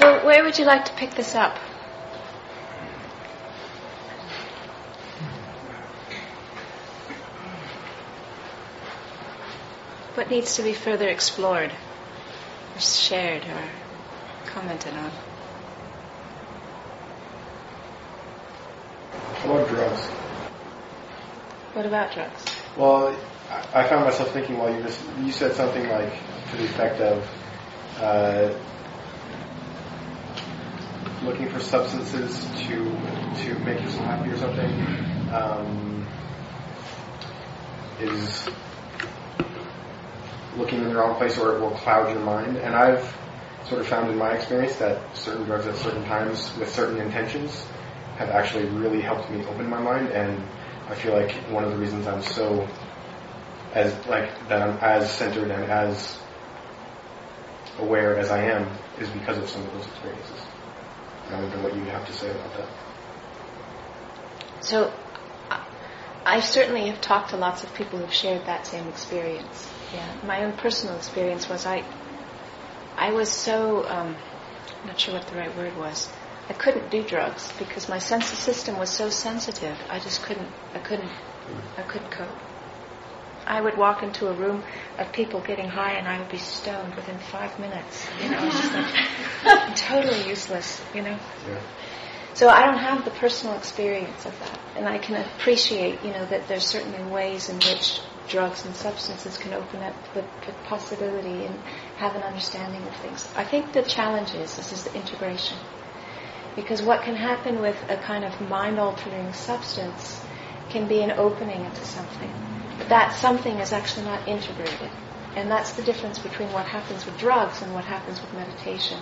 So, where would you like to pick this up? What needs to be further explored, or shared, or commented on? What about drugs? What about drugs? Well, I I found myself thinking while you just you said something like to the effect of uh, looking for substances to to make yourself happy or something um, is looking in the wrong place or it will cloud your mind. And I've sort of found in my experience that certain drugs at certain times with certain intentions have actually really helped me open my mind and I feel like one of the reasons I'm so as like that I'm as centered and as aware as I am is because of some of those experiences. I wonder what you have to say about that. So, I- certainly have talked to lots of people who've shared that same experience. Yeah, my own personal experience was I, I was so, um, not sure what the right word was. I couldn't do drugs because my sense system was so sensitive. I just couldn't. I couldn't. I couldn't cope. I would walk into a room of people getting high, and I would be stoned within five minutes. You know, it's just like totally useless. You know. Yeah. So I don't have the personal experience of that, and I can appreciate, you know, that there's certainly ways in which drugs and substances can open up the, the possibility and have an understanding of things. I think the challenge is this is the integration, because what can happen with a kind of mind-altering substance can be an opening into something, that something is actually not integrated, and that's the difference between what happens with drugs and what happens with meditation.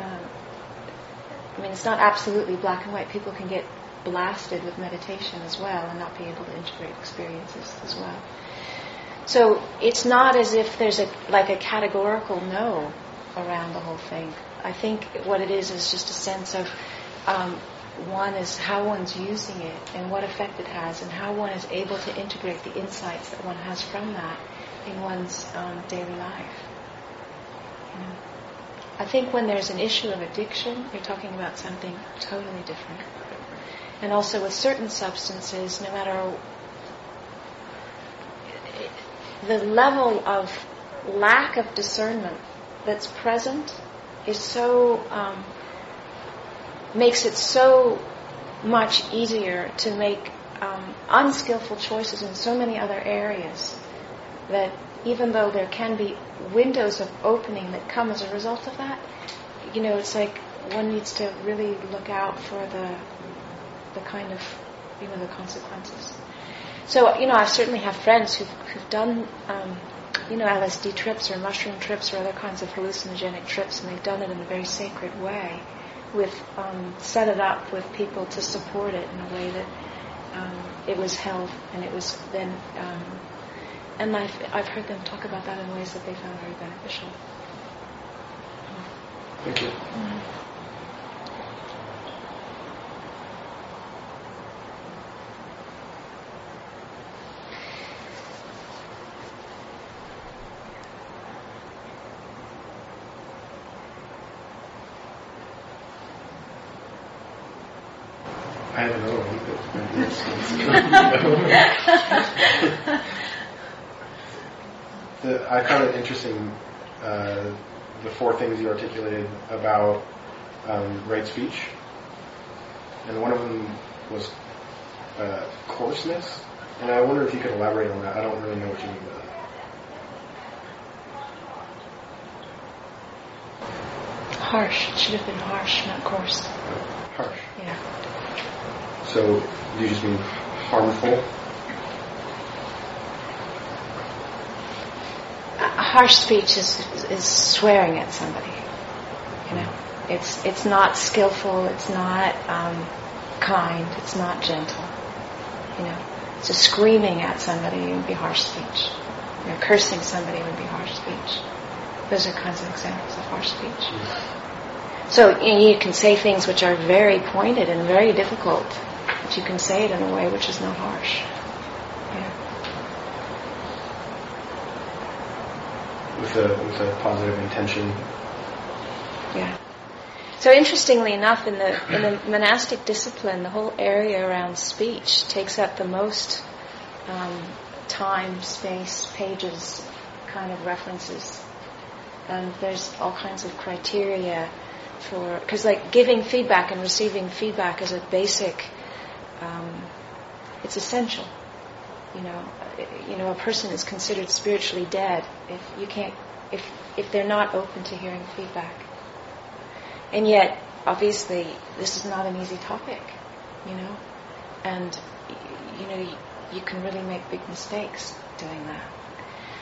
Um, I mean, it's not absolutely black and white. People can get blasted with meditation as well and not be able to integrate experiences as well. So it's not as if there's a like a categorical no around the whole thing. I think what it is is just a sense of um, one is how one's using it and what effect it has, and how one is able to integrate the insights that one has from that in one's um, daily life. You know? I think when there's an issue of addiction, you're talking about something totally different. And also with certain substances, no matter the level of lack of discernment that's present is so um, makes it so much easier to make um, unskillful choices in so many other areas that even though there can be windows of opening that come as a result of that, you know, it's like one needs to really look out for the the kind of you know the consequences. So you know, I certainly have friends who've, who've done um, you know LSD trips or mushroom trips or other kinds of hallucinogenic trips, and they've done it in a very sacred way, with um, set it up with people to support it in a way that um, it was held and it was then. Um, and I've, I've heard them talk about that in ways that they found very beneficial. Thank you. I another one. the, I found it interesting uh, the four things you articulated about um, right speech, and one of them was uh, coarseness. And I wonder if you could elaborate on that. I don't really know what you mean by that. Harsh. It should have been harsh, not coarse. Harsh. Yeah. So do you just mean harmful? harsh speech is is swearing at somebody. You know, it's it's not skillful. It's not um, kind. It's not gentle. You know, so screaming at somebody would be harsh speech. You know, cursing somebody would be harsh speech. Those are kinds of examples of harsh speech. So you, know, you can say things which are very pointed and very difficult, you can say it in a way which is not harsh. Yeah. With a with a positive intention. Yeah. So interestingly enough, in the in the monastic discipline, the whole area around speech takes up the most um, time, space, pages, kind of references, and there's all kinds of criteria for because like giving feedback and receiving feedback is a basic. Um, it's essential. You know, you know, a person is considered spiritually dead if you can't if if they're not open to hearing feedback. And yet, obviously, this is not an easy topic, you know, and you know you, you can really make big mistakes doing that.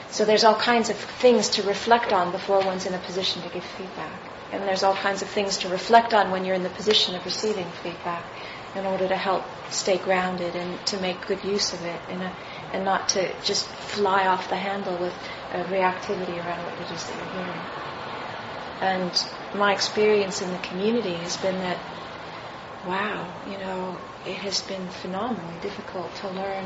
So there's all kinds of things to reflect on before one's in a position to give feedback. And there's all kinds of things to reflect on when you're in the position of receiving feedback in order to help stay grounded and to make good use of it a, and not to just fly off the handle with reactivity around what it is that you're hearing. And my experience in the community has been that, wow, you know, it has been phenomenally difficult to learn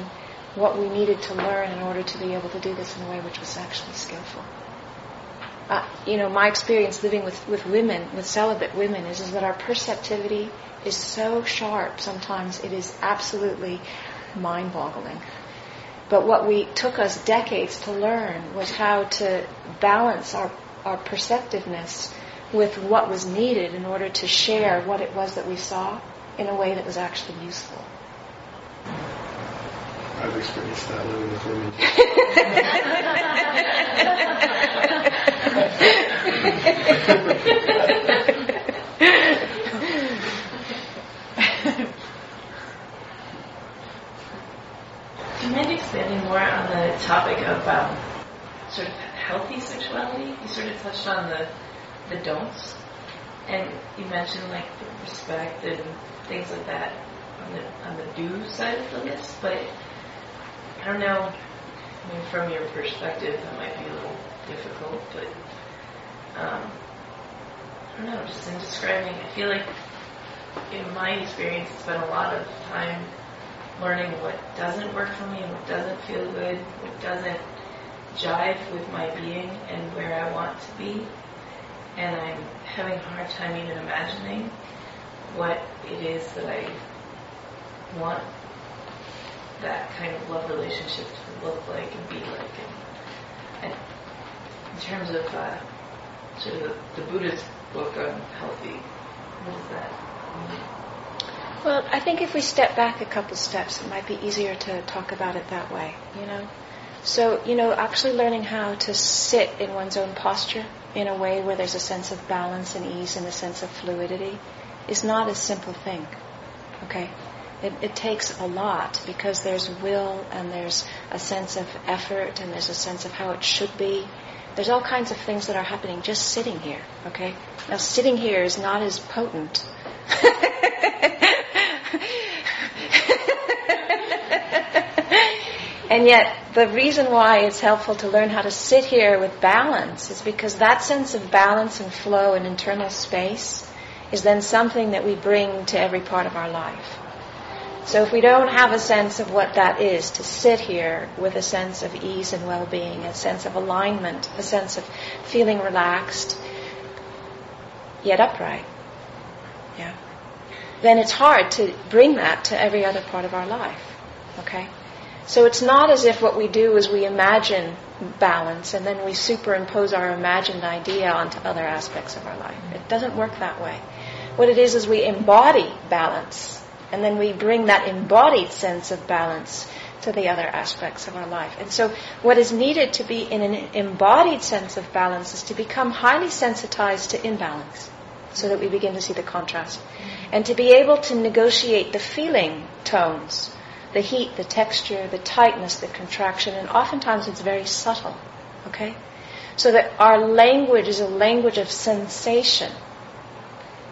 what we needed to learn in order to be able to do this in a way which was actually skillful. Uh, you know, my experience living with, with women, with celibate women, is, is that our perceptivity is so sharp sometimes it is absolutely mind boggling. But what we took us decades to learn was how to balance our, our perceptiveness with what was needed in order to share what it was that we saw in a way that was actually useful. I've experienced that living with women. Do you mind expanding more on the topic of um, sort of healthy sexuality? You sort of touched on the the don'ts, and you mentioned like respect and things like that on the on the do side of the list. But I don't know. I mean, from your perspective, that might be a little difficult, but um, I don't know. Just in describing, I feel like in my experience, it's been a lot of time learning what doesn't work for me and what doesn't feel good, what doesn't jive with my being and where I want to be. And I'm having a hard time even imagining what it is that I want that kind of love relationship to look like and be like. And, in terms of uh, sort of the, the Buddhist book on healthy, what does that? Well, I think if we step back a couple steps, it might be easier to talk about it that way, you know? So, you know, actually learning how to sit in one's own posture in a way where there's a sense of balance and ease and a sense of fluidity is not a simple thing, okay? It, it takes a lot because there's will and there's a sense of effort and there's a sense of how it should be. There's all kinds of things that are happening just sitting here, okay? Now, sitting here is not as potent and yet, the reason why it's helpful to learn how to sit here with balance is because that sense of balance and flow and internal space is then something that we bring to every part of our life. So if we don't have a sense of what that is, to sit here with a sense of ease and well-being, a sense of alignment, a sense of feeling relaxed, yet upright, yeah, then it's hard to bring that to every other part of our life. Okay? So it's not as if what we do is we imagine balance and then we superimpose our imagined idea onto other aspects of our life. It doesn't work that way. What it is is we embody balance and then we bring that embodied sense of balance to the other aspects of our life. And so what is needed to be in an embodied sense of balance is to become highly sensitized to imbalance so that we begin to see the contrast. And to be able to negotiate the feeling tones, the heat, the texture, the tightness, the contraction, and oftentimes it's very subtle, okay? So that our language is a language of sensation.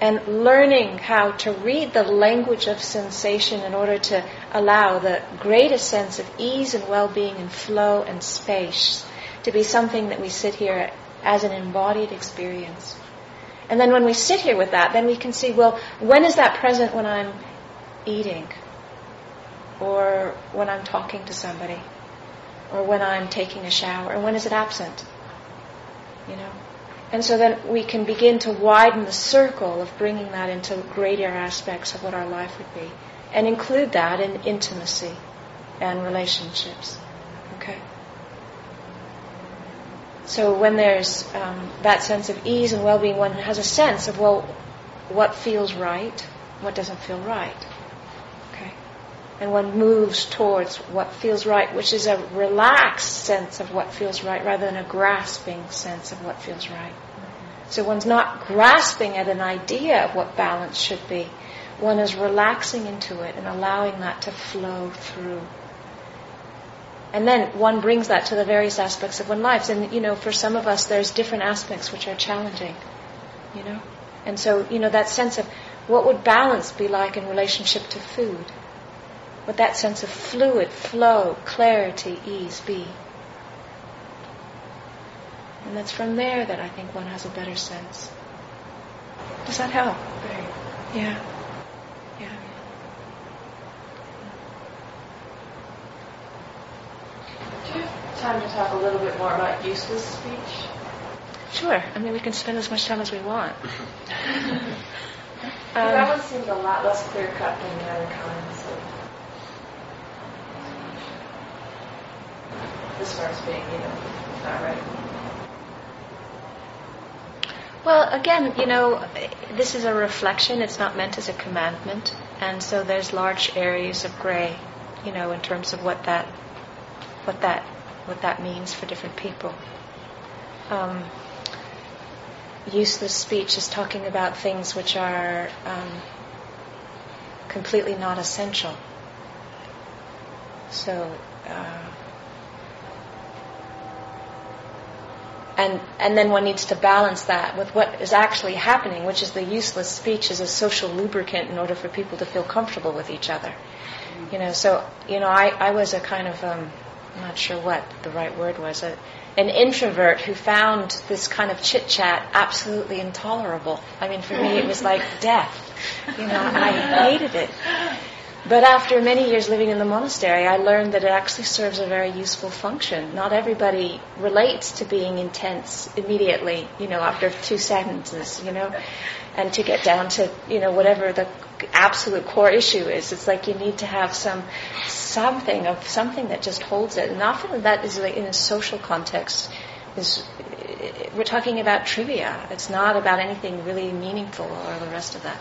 And learning how to read the language of sensation in order to allow the greatest sense of ease and well-being and flow and space to be something that we sit here as an embodied experience. And then when we sit here with that, then we can see, well, when is that present when I'm eating? Or when I'm talking to somebody? Or when I'm taking a shower? Or when is it absent? You know? And so then we can begin to widen the circle of bringing that into greater aspects of what our life would be. And include that in intimacy and relationships. Okay? So when there's um, that sense of ease and well-being, one has a sense of, well, what feels right, what doesn't feel right. And one moves towards what feels right, which is a relaxed sense of what feels right rather than a grasping sense of what feels right. So one's not grasping at an idea of what balance should be. One is relaxing into it and allowing that to flow through. And then one brings that to the various aspects of one's lives. And, you know, for some of us, there's different aspects which are challenging, you know. And so, you know, that sense of what would balance be like in relationship to food? What that sense of fluid, flow, clarity, ease be? And that's from there that I think one has a better sense. Does that help? Yeah. Yeah. Do you have time to talk a little bit more about useless speech? Sure. I mean, we can spend as much time as we want. Um, that one seems a lot less clear cut than the other kinds far as being, you know, not right. Well, again, you know, this is a reflection. It's not meant as a commandment, and so there's large areas of gray, you know, in terms of what that, what that, what that means for different people. Um, useless speech is talking about things which are um, completely not essential. So. Uh, and and then one needs to balance that with what is actually happening, which is the useless speech is a social lubricant in order for people to feel comfortable with each other. You know, so you know, I, I was a kind of um, I'm not sure what the right word was, a, an introvert who found this kind of chit chat absolutely intolerable. I mean, for me, it was like death. You know, I hated it. But after many years living in the monastery, I learned that it actually serves a very useful function. Not everybody relates to being intense immediately, you know, after two sentences, you know, and to get down to, you know, whatever the absolute core issue is. It's like you need to have some something of something that just holds it. And often that is like in a social context is we're talking about trivia. It's not about anything really meaningful or the rest of that.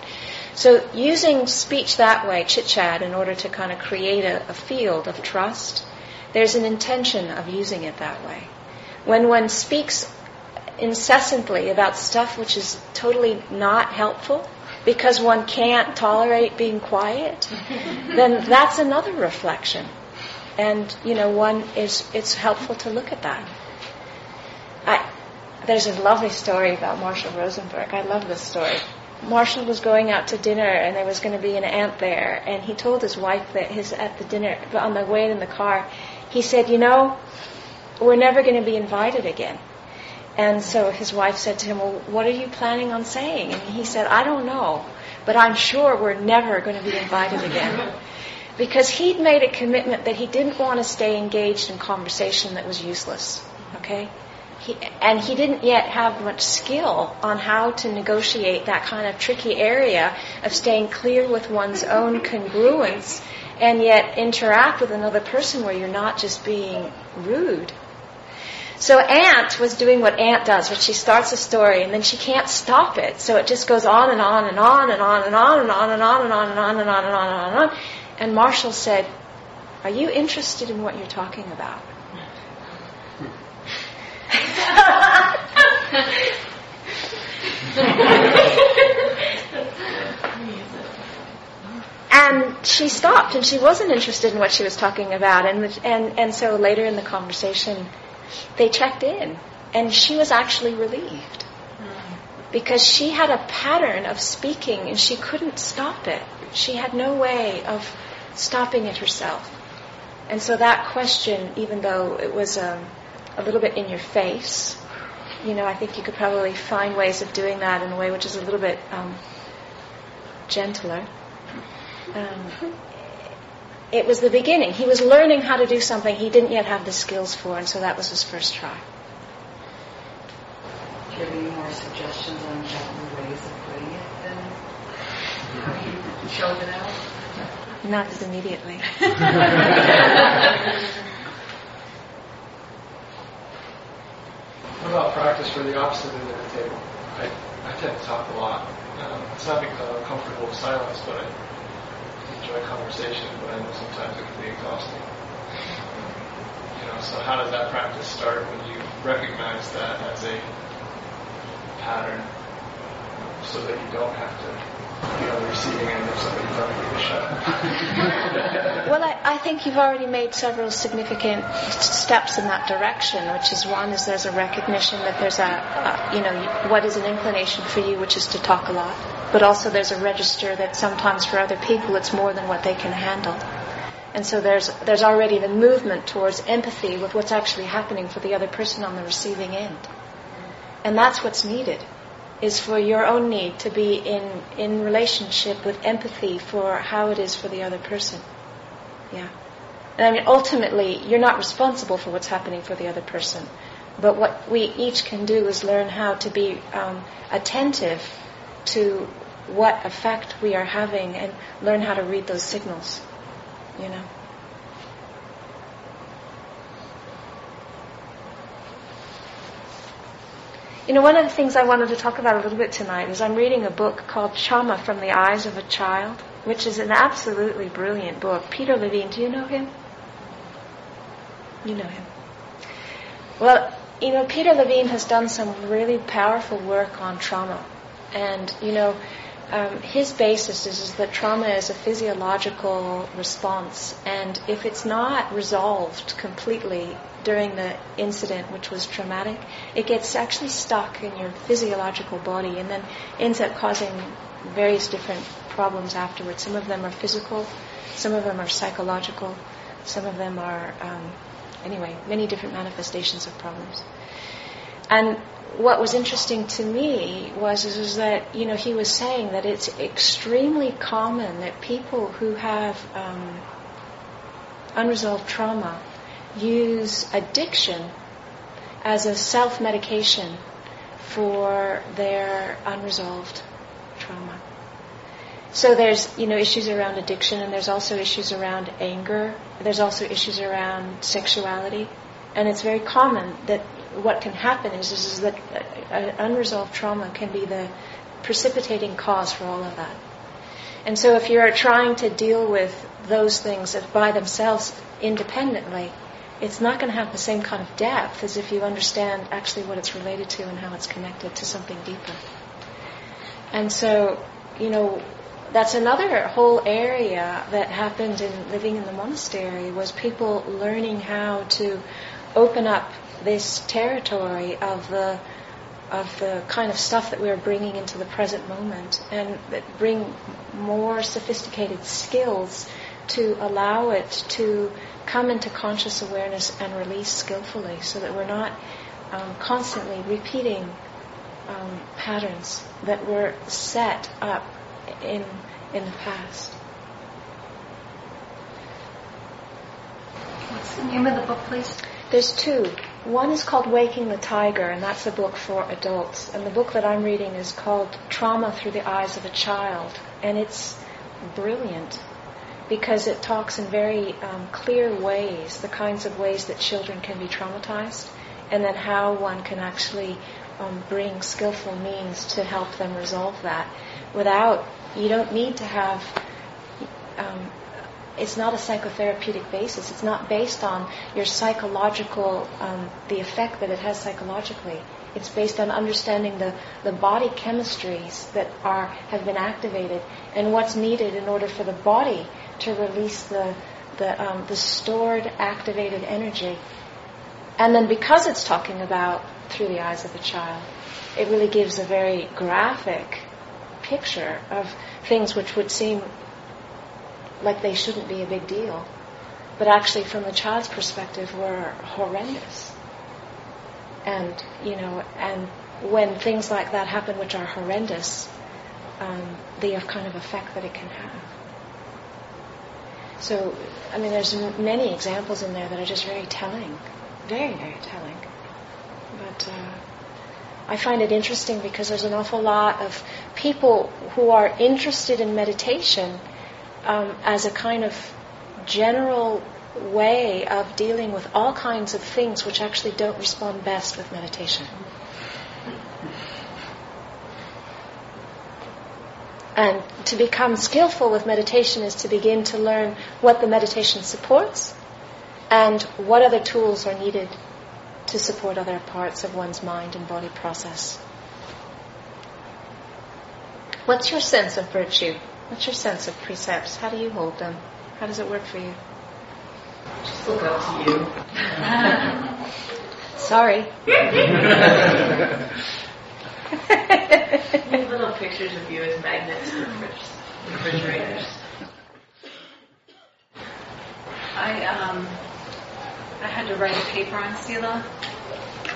So using speech that way, chit chat, in order to kind of create a, a, field of trust, there's an intention of using it that way. When one speaks incessantly about stuff which is totally not helpful, because one can't tolerate being quiet, then that's another reflection. And, you know, one is, it's helpful to look at that. I, there's a lovely story about Marshall Rosenberg. I love this story. Marshall was going out to dinner and there was going to be an aunt there and he told his wife that his at the dinner but on the way in the car he said you know we're never going to be invited again. And so his wife said to him well what are you planning on saying? And he said I don't know but I'm sure we're never going to be invited again. Because he'd made a commitment that he didn't want to stay engaged in conversation that was useless okay and he didn't yet have much skill on how to negotiate that kind of tricky area of staying clear with one's own congruence and yet interact with another person where you're not just being rude. So Aunt was doing what Aunt does, which she starts a story and then she can't stop it. So it just goes on and on and on and on and on and on and on and on and on and on and on and on and on. And Marshall said, Are you interested in what you're talking about? And she stopped and she wasn't interested in what she was talking about and and and so later in the conversation they checked in and she was actually relieved. Because she had a pattern of speaking and she couldn't stop it. She had no way of stopping it herself. And so that question even though it was um, a little bit in your face you know, I think you could probably find ways of doing that in a way which is a little bit um, gentler. Um, it was the beginning. He was learning how to do something he didn't yet have the skills for, and so that was his first try. Do you have any more suggestions on better ways of putting it than how you showed it out? Not as immediately. about practice for the opposite end of the table? I, I tend to talk a lot. Um, it's not because I'm comfortable with silence, but I enjoy conversation, but I know sometimes it can be exhausting. You know, so how does that practice start when you recognize that as a pattern so that you don't have to be on the receiving end of somebody telling you to shut? Well, I, I think you've already made several significant steps in that direction, which is one is there's a recognition that there's a, a, you know, what is an inclination for you, which is to talk a lot, but also there's a register that sometimes for other people it's more than what they can handle. And so there's, there's already the movement towards empathy with what's actually happening for the other person on the receiving end. And that's what's needed is for your own need to be in, in relationship with empathy for how it is for the other person. Yeah. And I mean, ultimately, you're not responsible for what's happening for the other person. But what we each can do is learn how to be um, attentive to what effect we are having and learn how to read those signals, you know. You know, one of the things I wanted to talk about a little bit tonight is I'm reading a book called Trauma from the Eyes of a Child, which is an absolutely brilliant book. Peter Levine, do you know him? You know him. Well, you know, Peter Levine has done some really powerful work on trauma. And, you know, um, his basis is, is that trauma is a physiological response. And if it's not resolved completely, during the incident, which was traumatic, it gets actually stuck in your physiological body and then ends up causing various different problems afterwards. Some of them are physical, some of them are psychological, some of them are, um, anyway, many different manifestations of problems. And what was interesting to me was, is that you know he was saying that it's extremely common that people who have um, unresolved trauma use addiction as a self medication for their unresolved trauma. So there's, you know, issues around addiction and there's also issues around anger. There's also issues around sexuality. And it's very common that what can happen is, is, is that unresolved trauma can be the precipitating cause for all of that. And so if you're trying to deal with those things by themselves independently, it's not going to have the same kind of depth as if you understand actually what it's related to and how it's connected to something deeper. And so, you know, that's another whole area that happened in living in the monastery was people learning how to open up this territory of the of the kind of stuff that we are bringing into the present moment and that bring more sophisticated skills to allow it to come into conscious awareness and release skillfully so that we're not um, constantly repeating um, patterns that were set up in, in the past. What's the name of the book, please? There's two. One is called Waking the Tiger, and that's a book for adults. And the book that I'm reading is called Trauma Through the Eyes of a Child. And it's brilliant because it talks in very um, clear ways the kinds of ways that children can be traumatized and then how one can actually um, bring skillful means to help them resolve that. Without you don't need to have um, it's not a psychotherapeutic basis. It's not based on your psychological um, the effect that it has psychologically. It's based on understanding the, the body chemistries that are have been activated and what's needed in order for the body to release the the, um, the stored activated energy. And then because it's talking about through the eyes of a child, it really gives a very graphic picture of things which would seem like they shouldn't be a big deal, but actually from the child's perspective were horrendous. And you know, and when things like that happen, which are horrendous, um, the kind of effect that it can have. So, I mean, there's many examples in there that are just very telling, very, very telling. But uh, I find it interesting because there's an awful lot of people who are interested in meditation um, as a kind of general way of dealing with all kinds of things which actually don't respond best with meditation. And to become skillful with meditation is to begin to learn what the meditation supports and what other tools are needed to support other parts of one's mind and body process. What's your sense of virtue? What's your sense of precepts? How do you hold them? How does it work for you? Just look up to you. Sorry. little pictures of you as magnets for refrigerators. I um, I had to write a paper on Sila,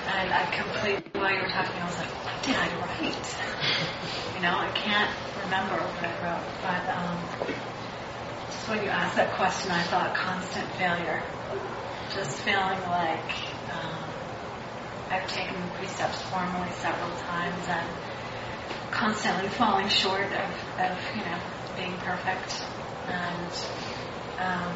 and I completely while you were talking, I was like, what did I write? You know, I can't remember what I wrote, but um, just when you asked that question, I thought constant failure, just feeling like I've taken precepts formally several times and constantly falling short of, of you know, being perfect and um,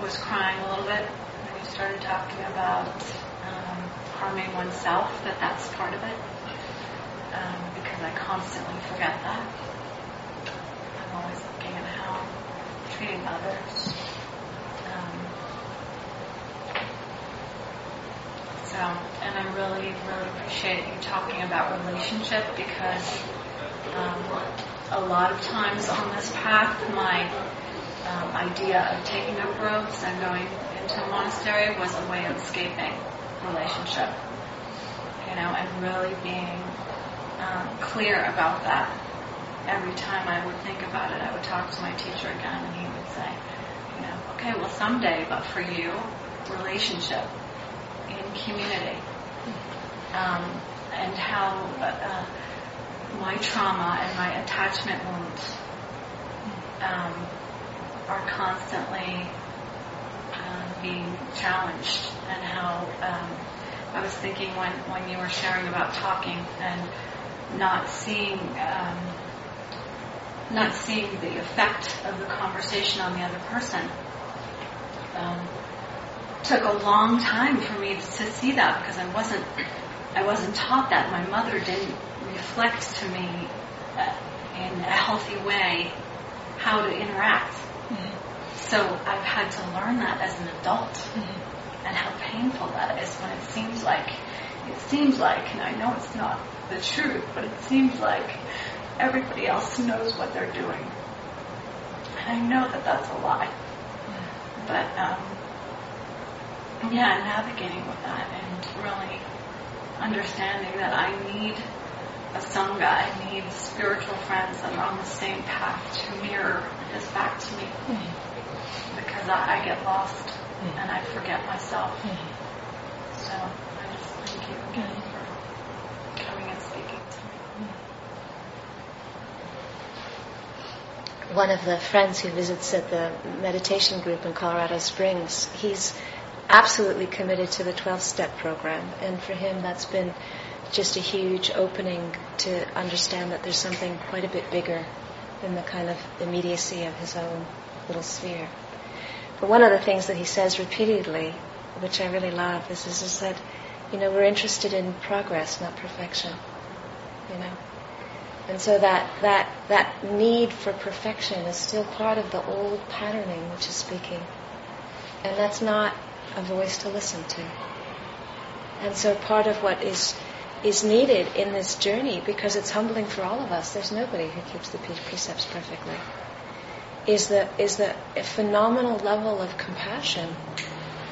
was crying a little bit when you started talking about um, harming oneself, that that's part of it, um, because I constantly forget that. I'm always looking at how I'm treating others. Um, So, and I really, really appreciate you talking about relationship because um, a lot of times on this path, my um, idea of taking up robes and going into a monastery was a way of escaping relationship. You know, and really being um, clear about that. Every time I would think about it, I would talk to my teacher again, and he would say, you know, okay, well, someday, but for you, relationship in community um, and how uh, my trauma and my attachment wounds um, are constantly um, being challenged and how um, I was thinking when, when you were sharing about talking and not seeing um, not seeing the effect of the conversation on the other person. Um, took a long time for me to see that because I wasn't I wasn't taught that. My mother didn't reflect to me uh, in a healthy way how to interact. Mm-hmm. So I've had to learn that as an adult mm-hmm. and how painful that is when it seems like it seems like and I know it's not the truth, but it seems like everybody else knows what they're doing. And I know that that's a lie. Mm-hmm. But um, yeah, navigating with that and really understanding that I need a sangha, I need spiritual friends that are on the same path to mirror this back to me. Mm-hmm. Because I, I, get lost mm-hmm. and I forget myself. Mm-hmm. So I just thank you again for coming and speaking to me. One of the friends who visits at the meditation group in Colorado Springs, he's absolutely committed to the 12 step program. And for him, that's been just a huge opening to understand that there's something quite a bit bigger than the kind of immediacy of his own little sphere. But one of the things that he says repeatedly, which I really love, is, is, that, you know, we're interested in progress, not perfection. You know? And so that, that, that need for perfection is still part of the old patterning which is speaking. And that's not a voice to listen to. And so part of what is is needed in this journey, because it's humbling for all of us, there's nobody who keeps the precepts perfectly, is the, is the phenomenal level of compassion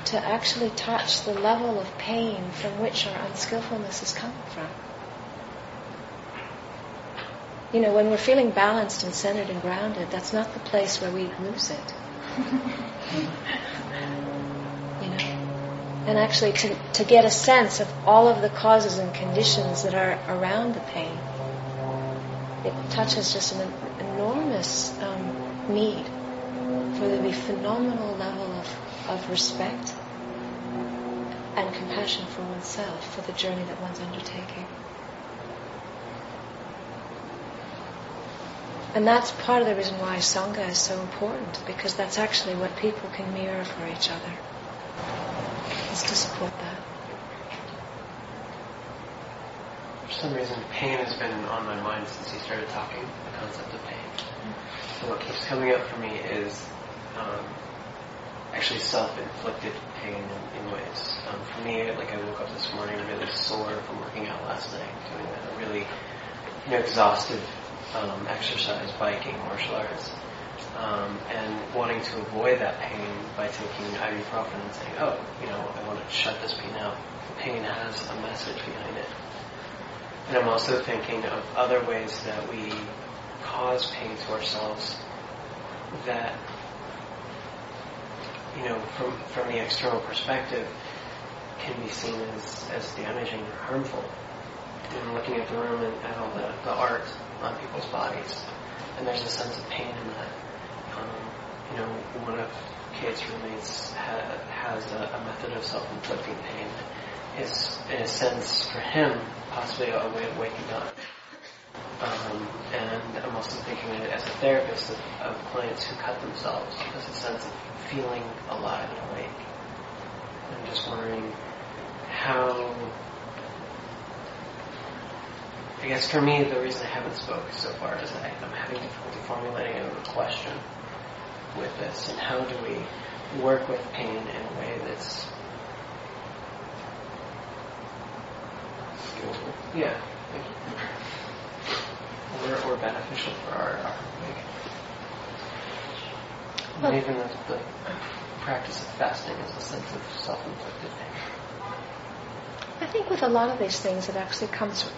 to actually touch the level of pain from which our unskillfulness is coming from. You know, when we're feeling balanced and centered and grounded, that's not the place where we lose it. and actually to, to get a sense of all of the causes and conditions that are around the pain. It touches just an enormous um, need for be phenomenal level of, of respect and compassion for oneself for the journey that one's undertaking. And that's part of the reason why Sangha is so important, because that's actually what people can mirror for each other, is to support that. For some reason, pain has been on my mind since you started talking, the concept of pain. And what keeps coming up for me is um, actually self-inflicted pain in, in ways. Um, for me, like I woke up this morning really sore from working out last night, doing a really you know, exhaustive um, exercise, biking, martial arts, um, and wanting to avoid that pain by taking ibuprofen and saying, oh, you know, I want to shut this pain out. Pain has a message behind it. And I'm also thinking of other ways that we cause pain to ourselves that, you know, from, from the external perspective can be seen as, as damaging or harmful. And looking at the room and at all the, the art on people's bodies. And there's a sense of pain in that. Um, you know, one of Kate's roommates ha- has a, a, method of self-inflicting pain. Is, in a sense, for him, possibly a, way of waking up. Um, and I'm also thinking as a therapist of, of clients who cut themselves as a sense of feeling alive and awake. I'm just wondering how I guess for me, the reason I haven't spoken so far is I, am having difficulty formulating a question with this. And how do we work with pain in a way that's skillful? Yeah, or, or beneficial for our, our well, even the, the practice of fasting is a sense of self-inflicted pain. I think with a lot of these things, it actually comes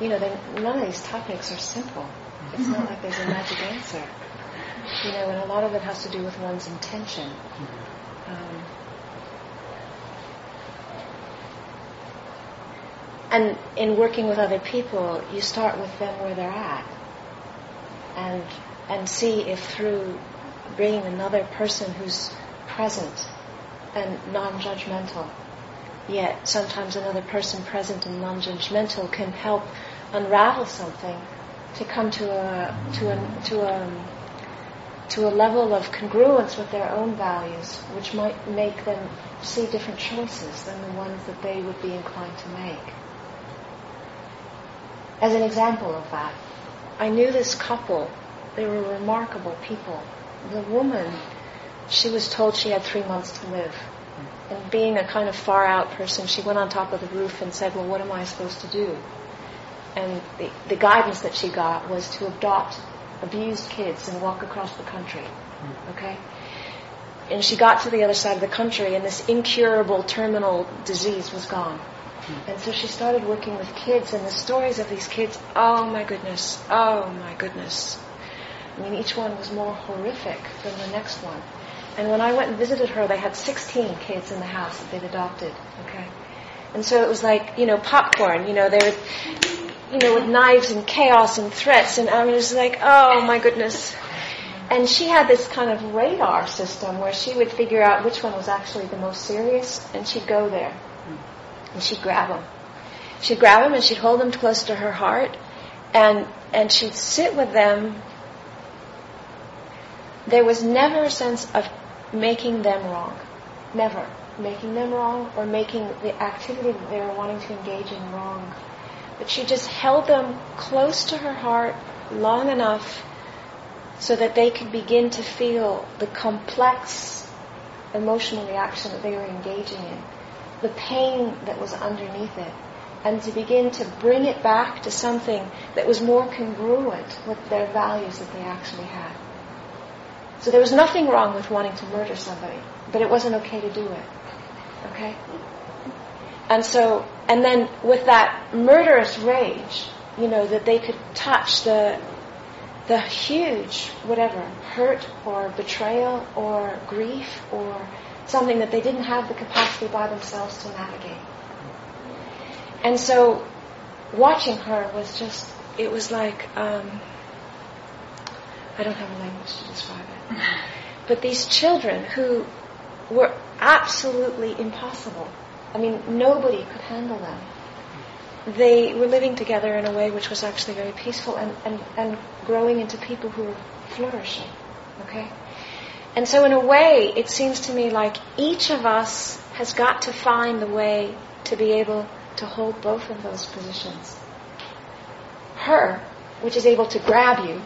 you know, none of these topics are simple. It's not like there's a magic answer. You know, and a lot of it has to do with one's intention. Um, and in working with other people, you start with them where they're at, and and see if through bringing another person who's present and non-judgmental, yet sometimes another person present and non-judgmental can help unravel something to come to a to a to a to a level of congruence with their own values, which might make them see different choices than the ones that they would be inclined to make. As an example of that, I knew this couple. They were remarkable people. The woman, she was told she had three months to live. And being a kind of far out person, she went on top of the roof and said, Well, what am I supposed to do? and the, the guidance that she got was to adopt abused kids and walk across the country. Okay? And she got to the other side of the country and this incurable terminal disease was gone. And so she started working with kids and the stories of these kids, oh my goodness, oh my goodness. I mean, each one was more horrific than the next one. And when I went and visited her, they had 16 kids in the house that they'd adopted, okay? And so it was like, you know, popcorn, you know, they were, you know, with knives and chaos and threats. And I was like, oh my goodness. And she had this kind of radar system where she would figure out which one was actually the most serious, and she'd go there. And she'd grab them. She'd grab them and she'd hold them close to her heart, and, and she'd sit with them. There was never a sense of making them wrong. Never. Making them wrong or making the activity that they were wanting to engage in wrong but she just held them close to her heart long enough so that they could begin to feel the complex emotional reaction that they were engaging in, the pain that was underneath it, and to begin to bring it back to something that was more congruent with their values that they actually had. So there was nothing wrong with wanting to murder somebody, but it wasn't okay to do it. Okay? And so, and then with that murderous rage, you know, that they could touch the, the huge, whatever, hurt or betrayal or grief or something that they didn't have the capacity by themselves to navigate. And so, watching her was just, it was like, um, I don't have a language to describe it. But these children who were absolutely impossible I mean, nobody could handle them. They were living together in a way which was actually very peaceful and, and, and growing into people who were flourishing. Okay? And so, in a way, it seems to me like each of us has got to find the way to be able to hold both of those positions. Her, which is able to grab you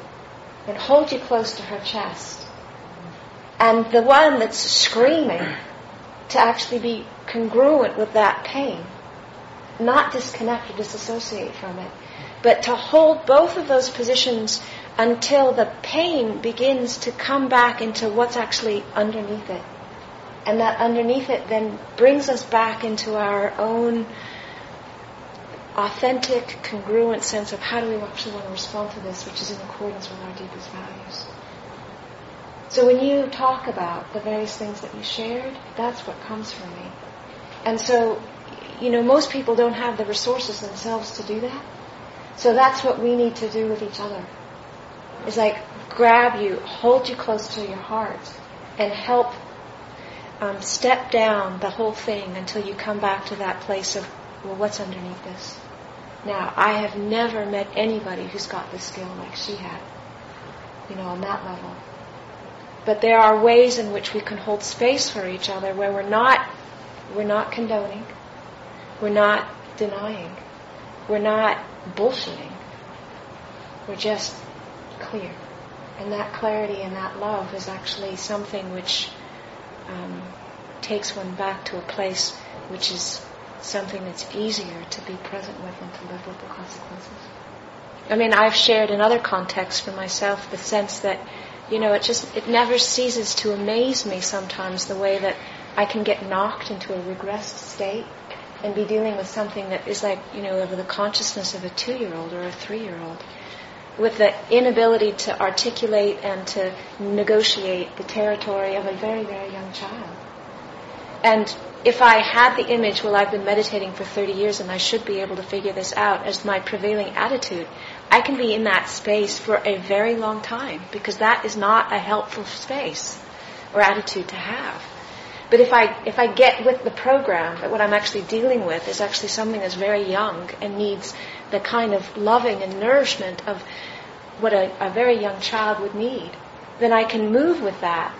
and hold you close to her chest, and the one that's screaming to actually be congruent with that pain, not disconnect or disassociate from it, but to hold both of those positions until the pain begins to come back into what's actually underneath it. And that underneath it then brings us back into our own authentic, congruent sense of how do we actually want to respond to this, which is in accordance with our deepest values. So when you talk about the various things that you shared, that's what comes from me. And so, you know, most people don't have the resources themselves to do that. So that's what we need to do with each other. Is like grab you, hold you close to your heart, and help um, step down the whole thing until you come back to that place of, well, what's underneath this? Now, I have never met anybody who's got the skill like she had, you know, on that level. But there are ways in which we can hold space for each other where we're not, we're not condoning, we're not denying, we're not bullshitting, we're just clear. And that clarity and that love is actually something which um, takes one back to a place which is something that's easier to be present with and to live with the consequences. I mean, I've shared in other contexts for myself the sense that, you know, it just, it never ceases to amaze me sometimes the way that I can get knocked into a regressed state and be dealing with something that is like, you know, of the consciousness of a two-year-old or a three-year-old with the inability to articulate and to negotiate the territory of a very, very young child. And if I had the image, well, I've been meditating for 30 years and I should be able to figure this out as my prevailing attitude, I can be in that space for a very long time because that is not a helpful space or attitude to have. But if I, if I get with the program that what I'm actually dealing with is actually something that's very young and needs the kind of loving and nourishment of what a, a very young child would need, then I can move with that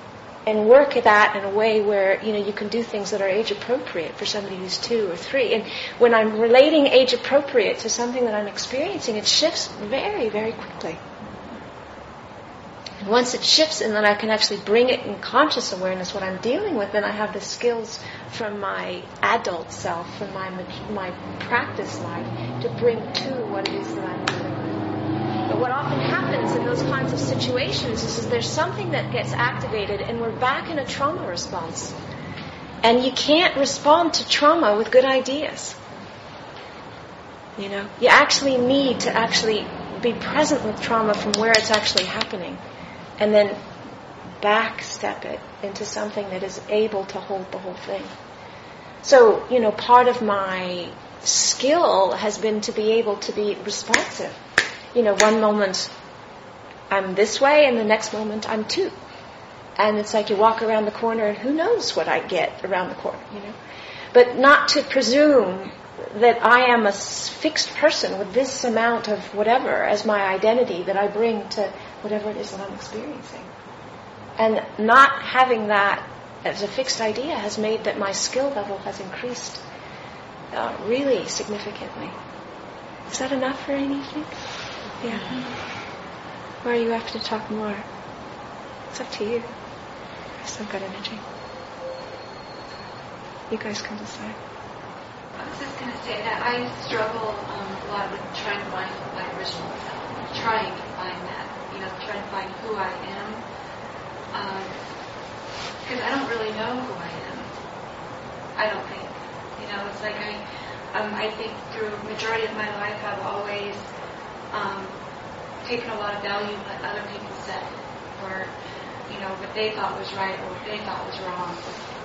and work at that in a way where you know you can do things that are age appropriate for somebody who's two or three. And when I'm relating age appropriate to something that I'm experiencing, it shifts very, very quickly. And once it shifts, and then I can actually bring it in conscious awareness what I'm dealing with, then I have the skills from my adult self, from my my practice life, to bring to what it is that I'm doing. With. But what often happens in those kinds of situations is, is there's something that gets activated and we're back in a trauma response. And you can't respond to trauma with good ideas. You know, you actually need to actually be present with trauma from where it's actually happening and then backstep it into something that is able to hold the whole thing. So, you know, part of my skill has been to be able to be responsive you know, one moment I'm this way and the next moment I'm two. And it's like you walk around the corner and who knows what I get around the corner, you know. But not to presume that I am a fixed person with this amount of whatever as my identity that I bring to whatever it is that I'm experiencing. And not having that as a fixed idea has made that my skill level has increased uh, really significantly. Is that enough for anything? Yeah. Or you have to talk more? It's up to you. I still got energy. You guys can decide. I was just going to say that I struggle um, a lot with trying to find my original self, trying to find that, you know, trying to find who I am. Because I don't really know who I am. I don't think. You know, it's like I, um, I think through majority of my life I've always um, taken a lot of value in what other people said, or you know what they thought was right or what they thought was wrong.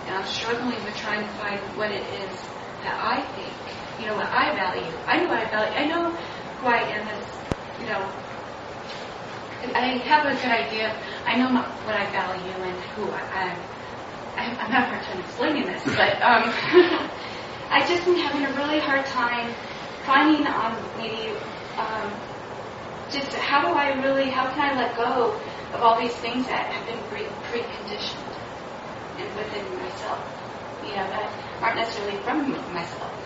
And I'm struggling with trying to find what it is that I think, you know, what I value. I know what I value. I know who I am as, you know, I have a good idea. I know my, what I value and who I, am. I'm having a hard time explaining this, but um, I just am having a really hard time finding um, maybe um, just how do I really, how can I let go of all these things that have been pre- preconditioned and within myself, you know, that aren't necessarily from myself.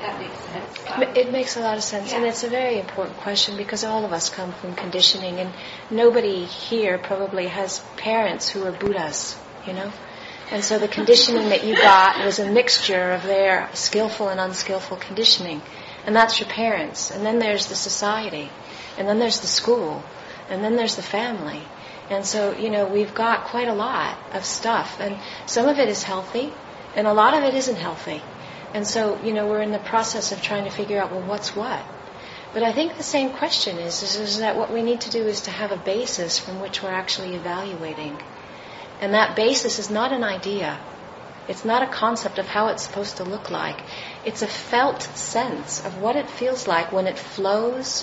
That makes sense. It makes a lot of sense, and it's a very important question because all of us come from conditioning, and nobody here probably has parents who are Buddhas, you know? And so the conditioning that you got was a mixture of their skillful and unskillful conditioning. And that's your parents. And then there's the society. And then there's the school. And then there's the family. And so, you know, we've got quite a lot of stuff. And some of it is healthy, and a lot of it isn't healthy. And so, you know, we're in the process of trying to figure out, well, what's what? But I think the same question is, is, is that what we need to do is to have a basis from which we're actually evaluating. And that basis is not an idea. It's not a concept of how it's supposed to look like. It's a felt sense of what it feels like when it flows,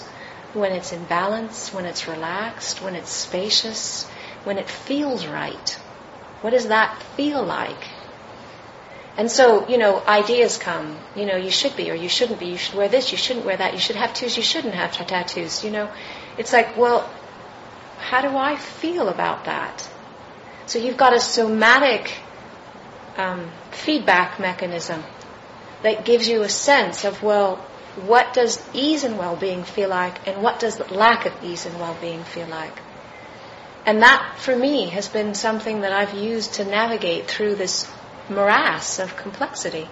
when it's in balance, when it's relaxed, when it's spacious, when it feels right. What does that feel like? And so, you know, ideas come. You know, you should be or you shouldn't be. You should wear this, you shouldn't wear that. You should have tattoos, you shouldn't have ta- tattoos. You know, it's like, well, how do I feel about that? So you've got a somatic um, feedback mechanism that gives you a sense of, well, what does ease and well-being feel like and what does lack of ease and well-being feel like? And that, for me, has been something that I've used to navigate through this morass of complexity.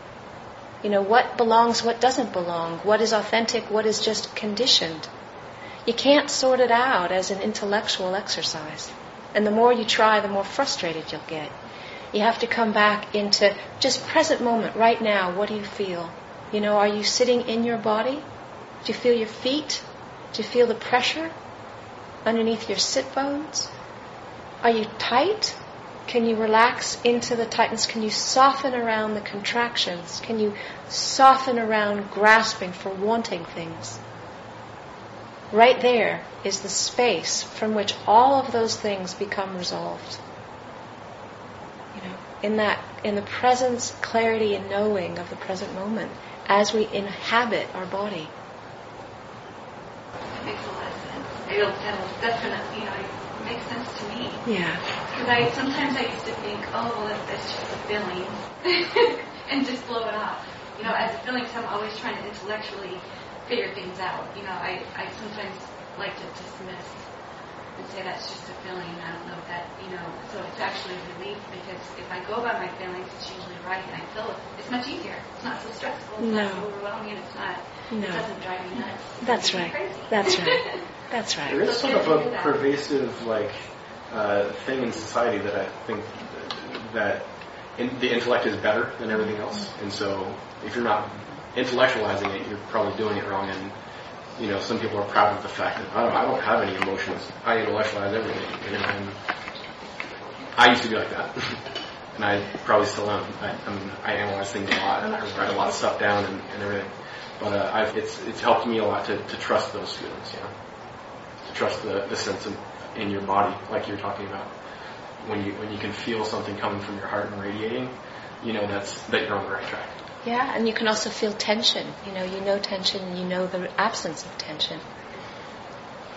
You know, what belongs, what doesn't belong, what is authentic, what is just conditioned. You can't sort it out as an intellectual exercise. And the more you try, the more frustrated you'll get. You have to come back into just present moment, right now. What do you feel? You know, are you sitting in your body? Do you feel your feet? Do you feel the pressure underneath your sit bones? Are you tight? Can you relax into the tightness? Can you soften around the contractions? Can you soften around grasping for wanting things? Right there is the space from which all of those things become resolved. You know, in that, in the presence, clarity, and knowing of the present moment as we inhabit our body. That makes a lot of sense. It'll, that'll definitely, you know, it makes sense to me. Yeah. Because I sometimes I used to think, oh, well, that- that's just a feeling, and just blow it off. You know, as a feeling, because I'm always trying to intellectually figure things out. You know, I, I sometimes like to dismiss and say that's just a feeling. I don't know if that, you know. So it's actually a relief because if I go by my feelings, it's usually right, and I feel it. It's much easier. It's not so stressful. It's not No. so overwhelming, and it's not. No. It doesn't drive me nuts. That's It makes me right. Crazy. That's right. That's There right. is sort of a pervasive like uh, thing in society that I think that in, the intellect is better than everything else, and so if you're not intellectualizing it, you're probably doing it wrong. And you know, some people are proud of the fact that I don't, I don't have any emotions. I intellectualize everything, and, and I used to be like that, and I probably still am. I, I mean, I analyze things a lot, and I write a lot of stuff down and, and everything. But uh, I've, it's it's helped me a lot to, to trust those feelings, you know, to trust the, the sense in, in your body, like you're talking about. When you when you can feel something coming from your heart and radiating, you know that's that you're on the right track. Yeah, and you can also feel tension. You know, you know tension and you know the absence of tension.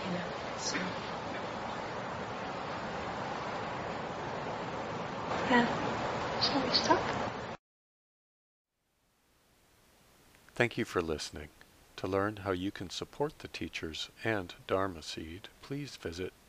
You know, so. Yeah. Shall we stop? Thank you for listening. To learn how you can support the teachers and Dharma Seed, please visit